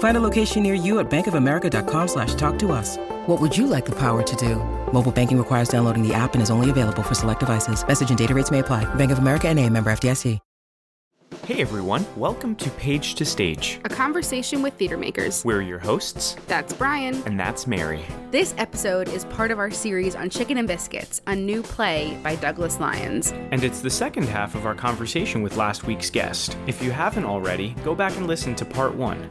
Find a location near you at bankofamerica.com slash talk to us. What would you like the power to do? Mobile banking requires downloading the app and is only available for select devices. Message and data rates may apply. Bank of America and a member FDIC. Hey everyone, welcome to Page to Stage. A conversation with theater makers. We're your hosts, That's Brian. and that's Mary. This episode is part of our series on Chicken and Biscuits, a new play by Douglas Lyons. And it's the second half of our conversation with last week's guest. If you haven't already, go back and listen to part one.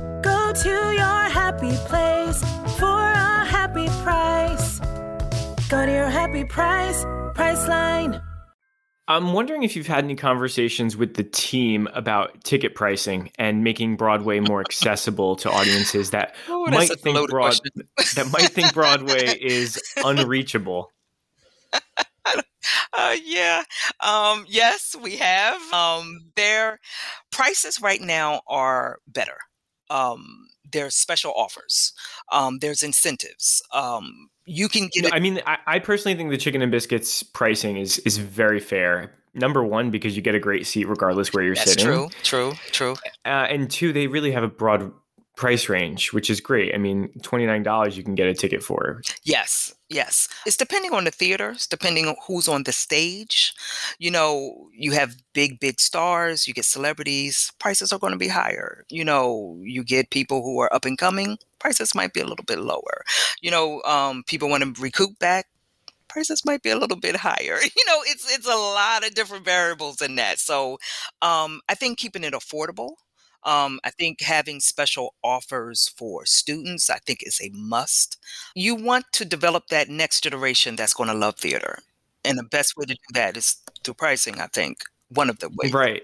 Go to your happy place for a happy price. Go to your happy price, Priceline. I'm wondering if you've had any conversations with the team about ticket pricing and making Broadway more accessible to audiences that Oh, might think Broad that might think Broadway is unreachable. Uh, yeah. Um, yes, we have. Um, their prices right now are better. Um, there's special offers. Um, there's incentives. Um, you can get it. I mean, I, I personally think the chicken and biscuits pricing is is very fair. Number one, because you get a great seat regardless where you're That's sitting. true. True. True. Uh, and two, they really have a broad price range, which is great. I mean, twenty nine dollars you can get a ticket for. Yes, yes. It's depending on the theaters, depending on who's on the stage. You know, you have big, big stars, you get celebrities, prices are going to be higher. You know, you get people who are up and coming, prices might be a little bit lower. You know, um, people want to recoup back. Prices might be a little bit higher. You know, it's it's a lot of different variables in that. So, um, I think keeping it affordable um, I think having special offers for students, I think, is a must. You want to develop that next generation that's going to love theater. And the best way to do that is through pricing, I think. One of the ways. Right.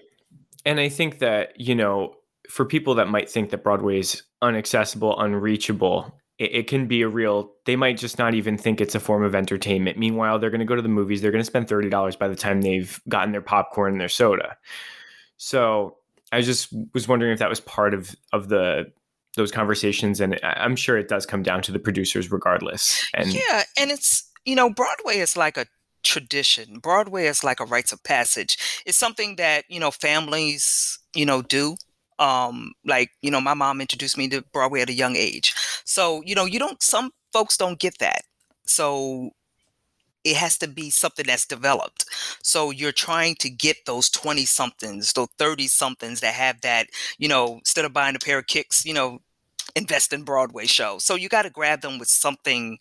And I think that, you know, for people that might think that Broadway is unaccessible, unreachable, it, it can be a real, they might just not even think it's a form of entertainment. Meanwhile, they're going to go to the movies, they're going to spend $30 by the time they've gotten their popcorn and their soda. So I just was wondering if that was part of, of the, those conversations. And I'm sure it does come down to the producers regardless. And yeah. And it's, you know, Broadway is like a tradition. Broadway is like a rites of passage. It's something that, you know, families, you know, do. Um, like, you know, my mom introduced me to Broadway at a young age. So, you know, you don't, some folks don't get that. So it has to be something that's developed. So you're trying to get those 20 somethings, those 30 somethings that have that, you know, instead of buying a pair of kicks, you know, invest in Broadway show. So you got to grab them with something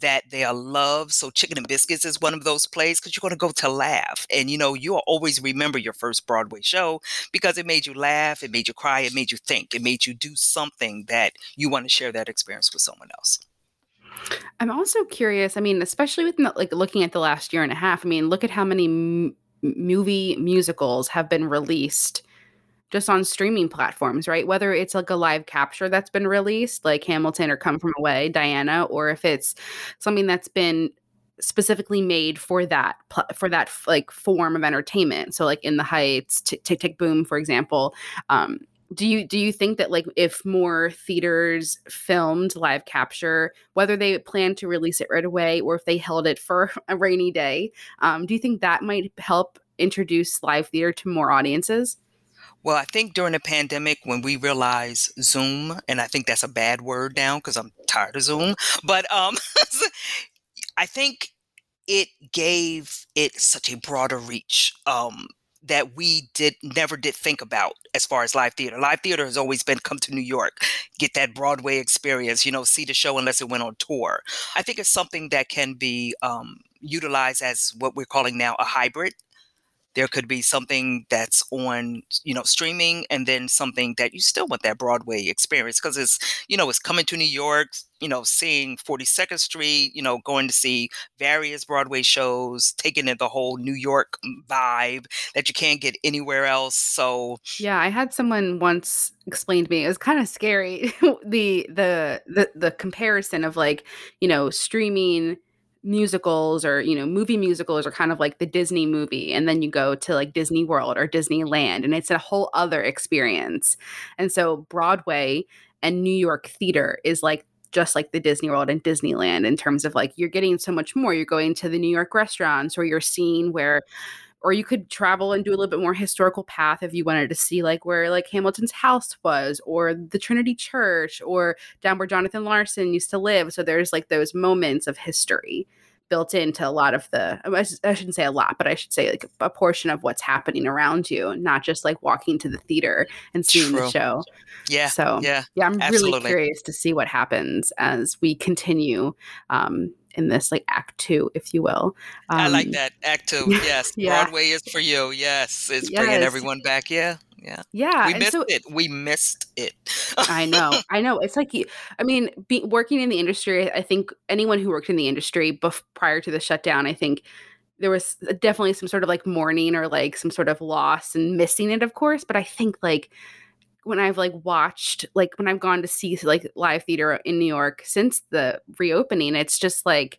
that they love. So Chicken and Biscuits is one of those plays because you're going to go to laugh. And, you know, you'll always remember your first Broadway show because it made you laugh, it made you cry, it made you think, it made you do something that you want to share that experience with someone else. I'm also curious. I mean, especially with like looking at the last year and a half. I mean, look at how many m- movie musicals have been released just on streaming platforms, right? Whether it's like a live capture that's been released, like Hamilton or Come From Away, Diana, or if it's something that's been specifically made for that for that like form of entertainment. So like in the Heights, Tick Tick Boom, for example. Um, do you do you think that like if more theaters filmed live capture, whether they plan to release it right away or if they held it for a rainy day, um, do you think that might help introduce live theater to more audiences? Well, I think during the pandemic, when we realized Zoom, and I think that's a bad word now because I'm tired of Zoom, but um, I think it gave it such a broader reach um, that we did never did think about as far as live theater. Live theater has always been come to New York, get that Broadway experience, you know, see the show unless it went on tour. I think it's something that can be um, utilized as what we're calling now a hybrid there could be something that's on you know streaming and then something that you still want that broadway experience because it's you know it's coming to new york you know seeing 42nd street you know going to see various broadway shows taking in the whole new york mm, vibe that you can't get anywhere else so Yeah, I had someone once explain to me. It was kind of scary the the the the comparison of like, you know, streaming musicals or, you know, movie musicals are kind of like the Disney movie and then you go to like Disney World or Disneyland and it's a whole other experience. And so Broadway and New York theater is like just like the Disney World and Disneyland in terms of like you're getting so much more. You're going to the New York restaurants or you're seeing where or you could travel and do a little bit more historical path if you wanted to see like where like Hamilton's house was or the Trinity Church or down where Jonathan Larson used to live. So there's like those moments of history built into a lot of the I shouldn't say a lot, but I should say like a portion of what's happening around you, not just like walking to the theater and seeing True. the show. yeah So yeah yeah, I'm really curious to see what happens as we continue um, in this like act two, if you will. i like Um, that act two yes yeah. broadway is for you yes it's bringing everyone back yeah yeah Yeah, we missed so it we missed it I know, I know. It's like you. I mean, be, working in the industry, I think anyone who worked in the industry bef- prior to the shutdown, I think there was definitely some sort of like mourning or like some sort of loss and missing it, of course. But I think like when I've like watched, like when I've gone to see like live theater in New York since the reopening, it's just like.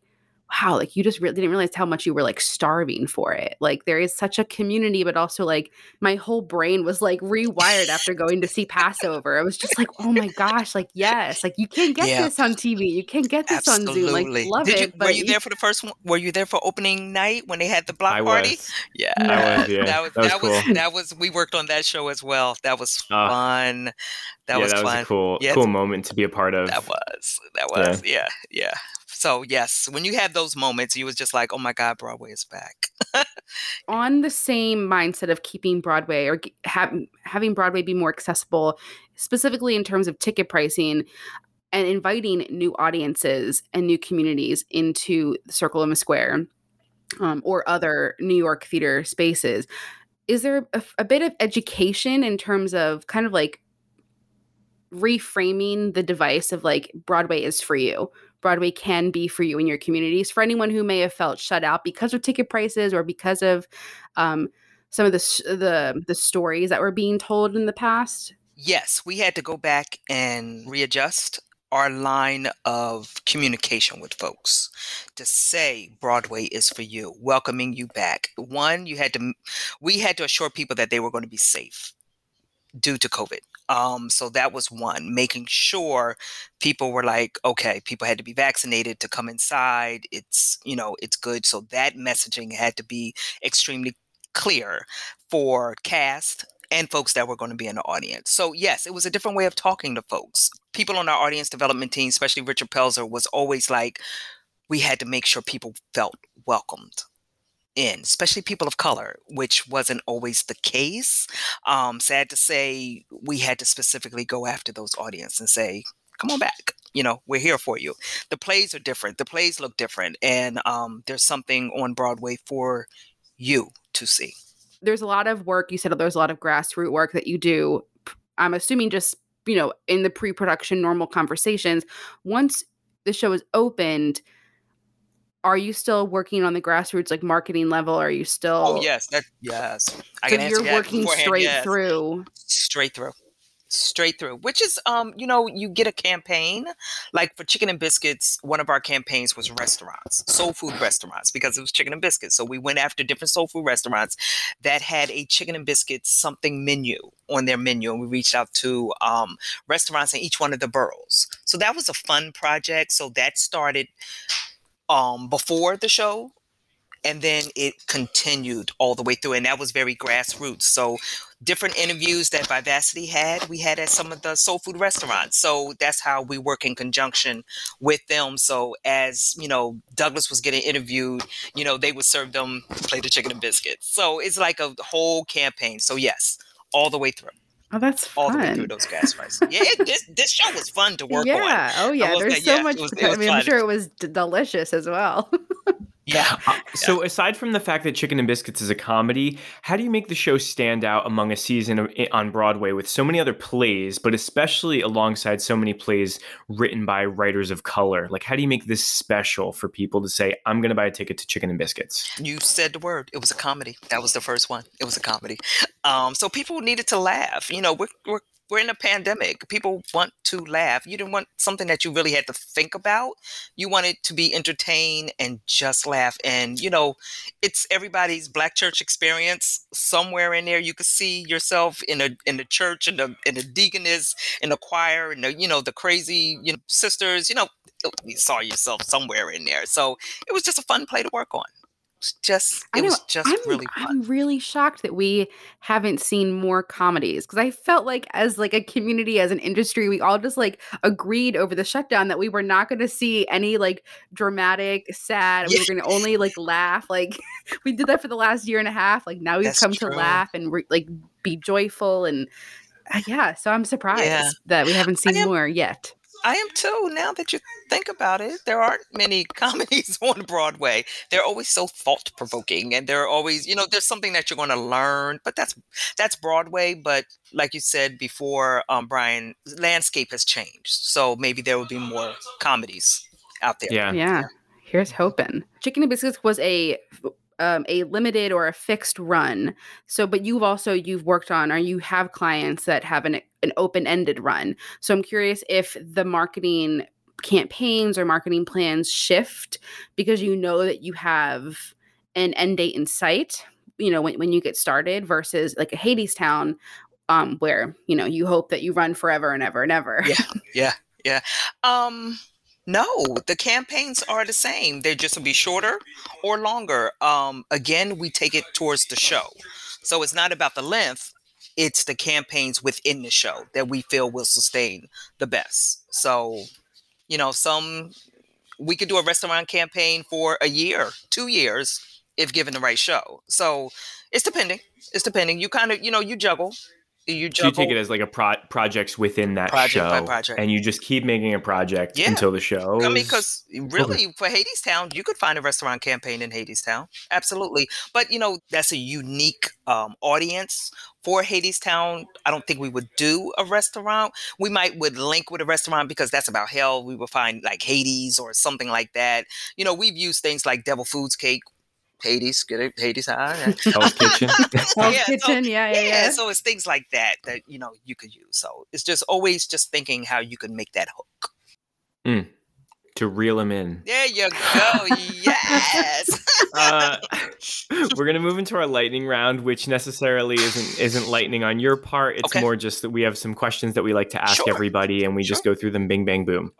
Wow, like you just really didn't realize how much you were like starving for it. Like there is such a community, but also like my whole brain was like rewired after going to see Pass Over. I was just like, oh my gosh, like yes, like you can't get Yeah. this on TV, you can't get this on Zoom. Like love Did it, you, were you there for the first one were you there for opening night when they had the block I party was. yeah I was, yeah. that was That was that was cool. that was we worked on that show as well. That was Ah. fun. That yeah, was that was a cool, Yeah, cool moment to be a part of. That was that was yeah yeah. So yes, when you had those moments, you was just like, oh my god, Broadway is back. on the same mindset of keeping Broadway or ha- having Broadway be more accessible, specifically in terms of ticket pricing and inviting new audiences and new communities into the Circle in the Square um, or other New York theater spaces. Is there a, a bit of education in terms of kind of like reframing the device of like Broadway is for you? Broadway can be for you in your communities. For anyone who may have felt shut out because of ticket prices or because of um, some of the the the stories that were being told in the past. Yes, we had to go back and readjust our line of communication with folks to say Broadway is for you, welcoming you back. One, you had to we had to assure people that they were going to be safe due to COVID. Um, so that was one, making sure people were like, okay, people had to be vaccinated to come inside. It's, you know, it's good. So that messaging had to be extremely clear for cast and folks that were going to be in the audience. So yes, it was a different way of talking to folks. People on our audience development team, especially Richard Pelzer, was always like, we had to make sure people felt welcomed in, especially people of color, which wasn't always the case. Um, sad to say, we had to specifically go after those audience and say, come on back. You know, we're here for you. The plays are different. The plays look different. And um, there's something on Broadway for you to see. There's a lot of work. You said there's a lot of grassroots work that you do. I'm assuming just you know in the pre-production normal conversations. Once the show is opened, are you still working on the grassroots like marketing level? Are you still? Oh, yes. That, yes. I So you're working straight yes. through. straight through straight through which is um you know you get a campaign like for chicken and biscuits one of our campaigns was restaurants soul food restaurants because it was chicken and biscuits so we went after different soul food restaurants that had a chicken and biscuits something menu on their menu and we reached out to um restaurants in each one of the boroughs so that was a fun project so that started um before the show and then it continued all the way through and that was very grassroots. So different interviews that vivacity had we had at some of the soul food restaurants. So that's how we work in conjunction with them. So as you know douglas was getting interviewed you know they would serve them plate of chicken and biscuits. So it's like a whole campaign. So yes all the way through Oh, that's all fun. the way through those gas prices yeah it, this, this show was fun to work on oh, Yeah. Oh, yeah. There's say, so yes, much. was- I mean, I'm sure it was d- delicious as well. Yeah. Uh, so aside from the fact that Chicken and Biscuits is a comedy, how do you make the show stand out among a season of, on Broadway with so many other plays, but especially alongside so many plays written by writers of color? Like, how do you make this special for people to say, "I'm going to buy a ticket to Chicken and Biscuits"? You said the word. It was a comedy. That was the first one. It was a comedy. Um, so people needed to laugh. You know, we're, we're we're in a pandemic. People want to laugh. You didn't want something that you really had to think about. You wanted to be entertained and just laugh. And you know, it's everybody's black church experience. Somewhere in there, you could see yourself in a in the church, in the in the deaconess, in the choir, and the you know the crazy you know sisters. You know, you saw yourself somewhere in there. So it was just a fun play to work on just it know, was just I'm, really fun. I'm really shocked that we haven't seen more comedies because I felt like as like a community, as an industry, we all just like agreed over the shutdown that we were not going to see any like dramatic, sad. We Yeah. were going to only like laugh. Like we did that for the last year and a half. Like now we've That's come true. to laugh and re- like be joyful and uh, yeah. So I'm surprised that we haven't seen am- more yet. I am too. Now that you think about it, there aren't many comedies on Broadway. They're always so thought provoking, and they're always, you know, there's something that you're going to learn. But that's that's Broadway. But like you said before, um, Brian, landscape has changed, so maybe there will be more comedies out there. Yeah. Yeah. Here's hoping. Chicken and Biscuits was a um, a limited or a fixed run. So, but you've also you've worked on or you have clients that have an an open ended run. So, I'm curious if the marketing campaigns or marketing plans shift because you know that you have an end date in sight. You know when when you get started versus like a Hadestown. Um, where you know you hope that you run forever and ever and ever. Yeah. Yeah, yeah. Um, no, the campaigns are the same. They just will be shorter or longer. Um, again, we take it towards the show, so it's not about the length. It's the campaigns within the show that we feel will sustain the best. So, you know, some we could do a restaurant campaign for a year, two years, if given the right show. So it's depending. It's depending. You kind of, you know, you juggle. You So you take it as like a pro- projects within that Project show, project. and you just keep making a project Yeah. until the show. I mean, because really, for Hadestown, you could find a restaurant campaign in Hadestown. Absolutely. But, you know, that's a unique um, audience for Hadestown. I don't think we would do a restaurant. We might would link with a restaurant because that's about hell. We would find like Hades or something like that. You know, we've used things like Devil Foods Cake. Hades, get it? Hades High. Hell's Kitchen. Hell's Yeah, so- Kitchen, yeah, yeah, yeah, yeah. so it's things like that that you know you could use. So it's just always just thinking how you can make that hook. to reel them in. There you go. yes. Uh, we're gonna move into our lightning round, which necessarily isn't isn't lightning on your part. It's Okay. more just that we have some questions that we like to ask Sure. everybody, and we just go through them. Bing, bang, boom.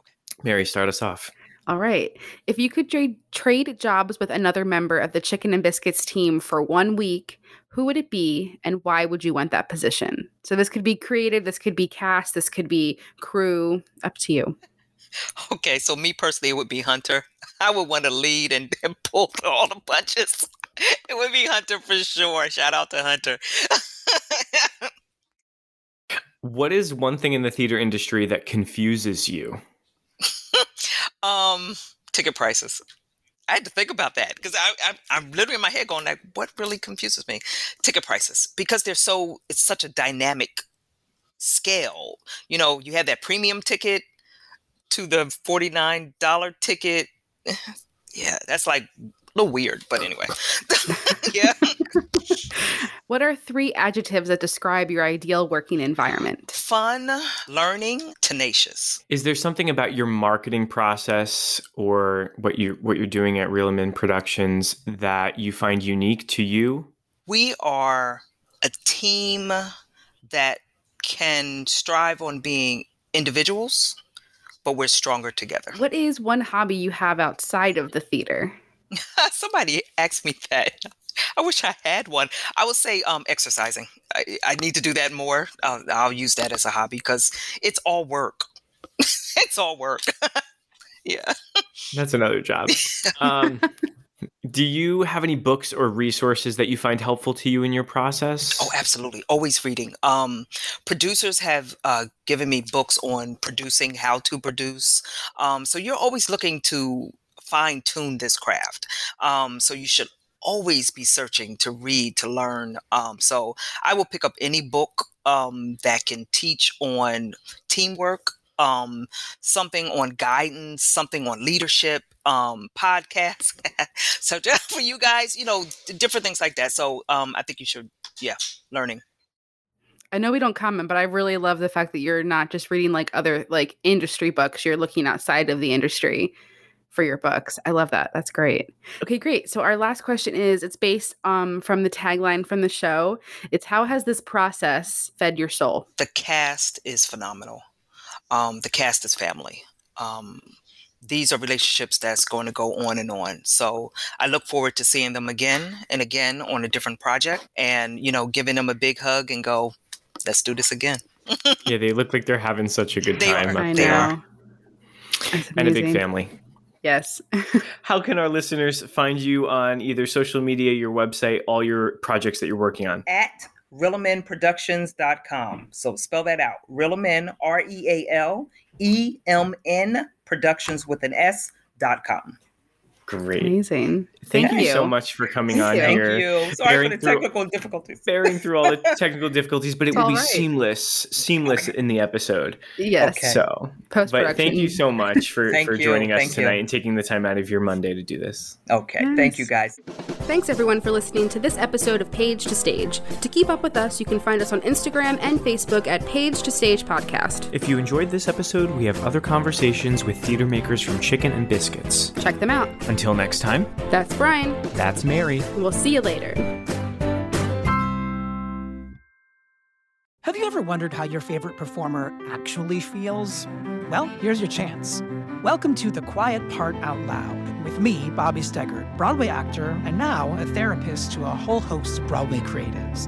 Mary, start us off. All right. If you could trade trade jobs with another member of the Chicken and Biscuits team for one week, who would it be and why would you want that position? So this could be creative, this could be cast, this could be crew, up to you. Okay, so me personally, it would be Hunter. I would want to lead and, and pull all the punches. It would be Hunter for sure. Shout out to Hunter. What is one thing in the theater industry that confuses you? Um, ticket prices. I had to think about that because I, I I'm literally in my head going like, what really confuses me? Ticket prices because they're so it's such a dynamic scale. You know, you have that premium ticket to the forty nine dollar ticket. Yeah, that's like a little weird, but anyway. yeah. What are three adjectives that describe your ideal working environment? Fun, learning, tenacious. Is there something about your marketing process or what you what you're doing at Reel 'Em In Productions that you find unique to you? we are a team that can strive on being individuals, but we're stronger together. What is one hobby you have outside of the theater? Somebody asked me that. I wish I had one. I would say um, exercising. I, I need to do that more. I'll, I'll use that as a hobby because it's all work. it's all work. yeah. That's another job. Um, do you have any books or resources that you find helpful to you in your process? Oh, absolutely. Always reading. Um, producers have uh, given me books on producing, how to produce. Um, so you're always looking to fine tune this craft. Um, so you should always be searching to read, to learn. Um, so I will pick up any book um, that can teach on teamwork, um, something on guidance, something on leadership, um, podcasts. so just for you guys, you know, different things like that. So um, I think you should, yeah, learning. I know we don't comment, but I really love the fact that you're not just reading like other like industry books. You're looking outside of the industry for your books. I love that. That's great. Okay, great. So our last question is it's based um from the tagline from the show. It's how has this process fed your soul? The cast is phenomenal. Um, the cast is family. Um, these are relationships that's going to go on and on. So I look forward to seeing them again and again on a different project and, you know, giving them a big hug and go, let's do this again. yeah, they look like they're having such a good They time are. up I there. are. And a big family. Yes. How can our listeners find you on either social media, your website, all your projects that you're working on? At realaminproductions.com. So spell that out. Rillaman, R E A L E M N productions with an S dot com. Great. amazing. Thank, Thank you so much for coming Thank on you. Thank here. you. Sorry bearing for the through- technical difficulties. Bearing through all the technical difficulties, but it will be right. seamless, seamless in the episode. Yes. Okay. So, but thank you so much for, Thank for you. joining us Thank you. tonight and taking the time out of your Monday to do this. Okay. Thank you guys. Thanks everyone for listening to this episode of Page to Stage. To keep up with us, you can find us on Instagram and Facebook at Page to Stage Podcast. If you enjoyed this episode, we have other conversations with theater makers from Chicken and Biscuits. Check them out. Until next time, That's Brian. that's Mary. We'll see you later. Have you ever wondered how your favorite performer actually feels? Well, here's your chance. Welcome to The Quiet Part Out Loud with me, Bobby Steggert, Broadway actor and now a therapist to a whole host of Broadway creatives.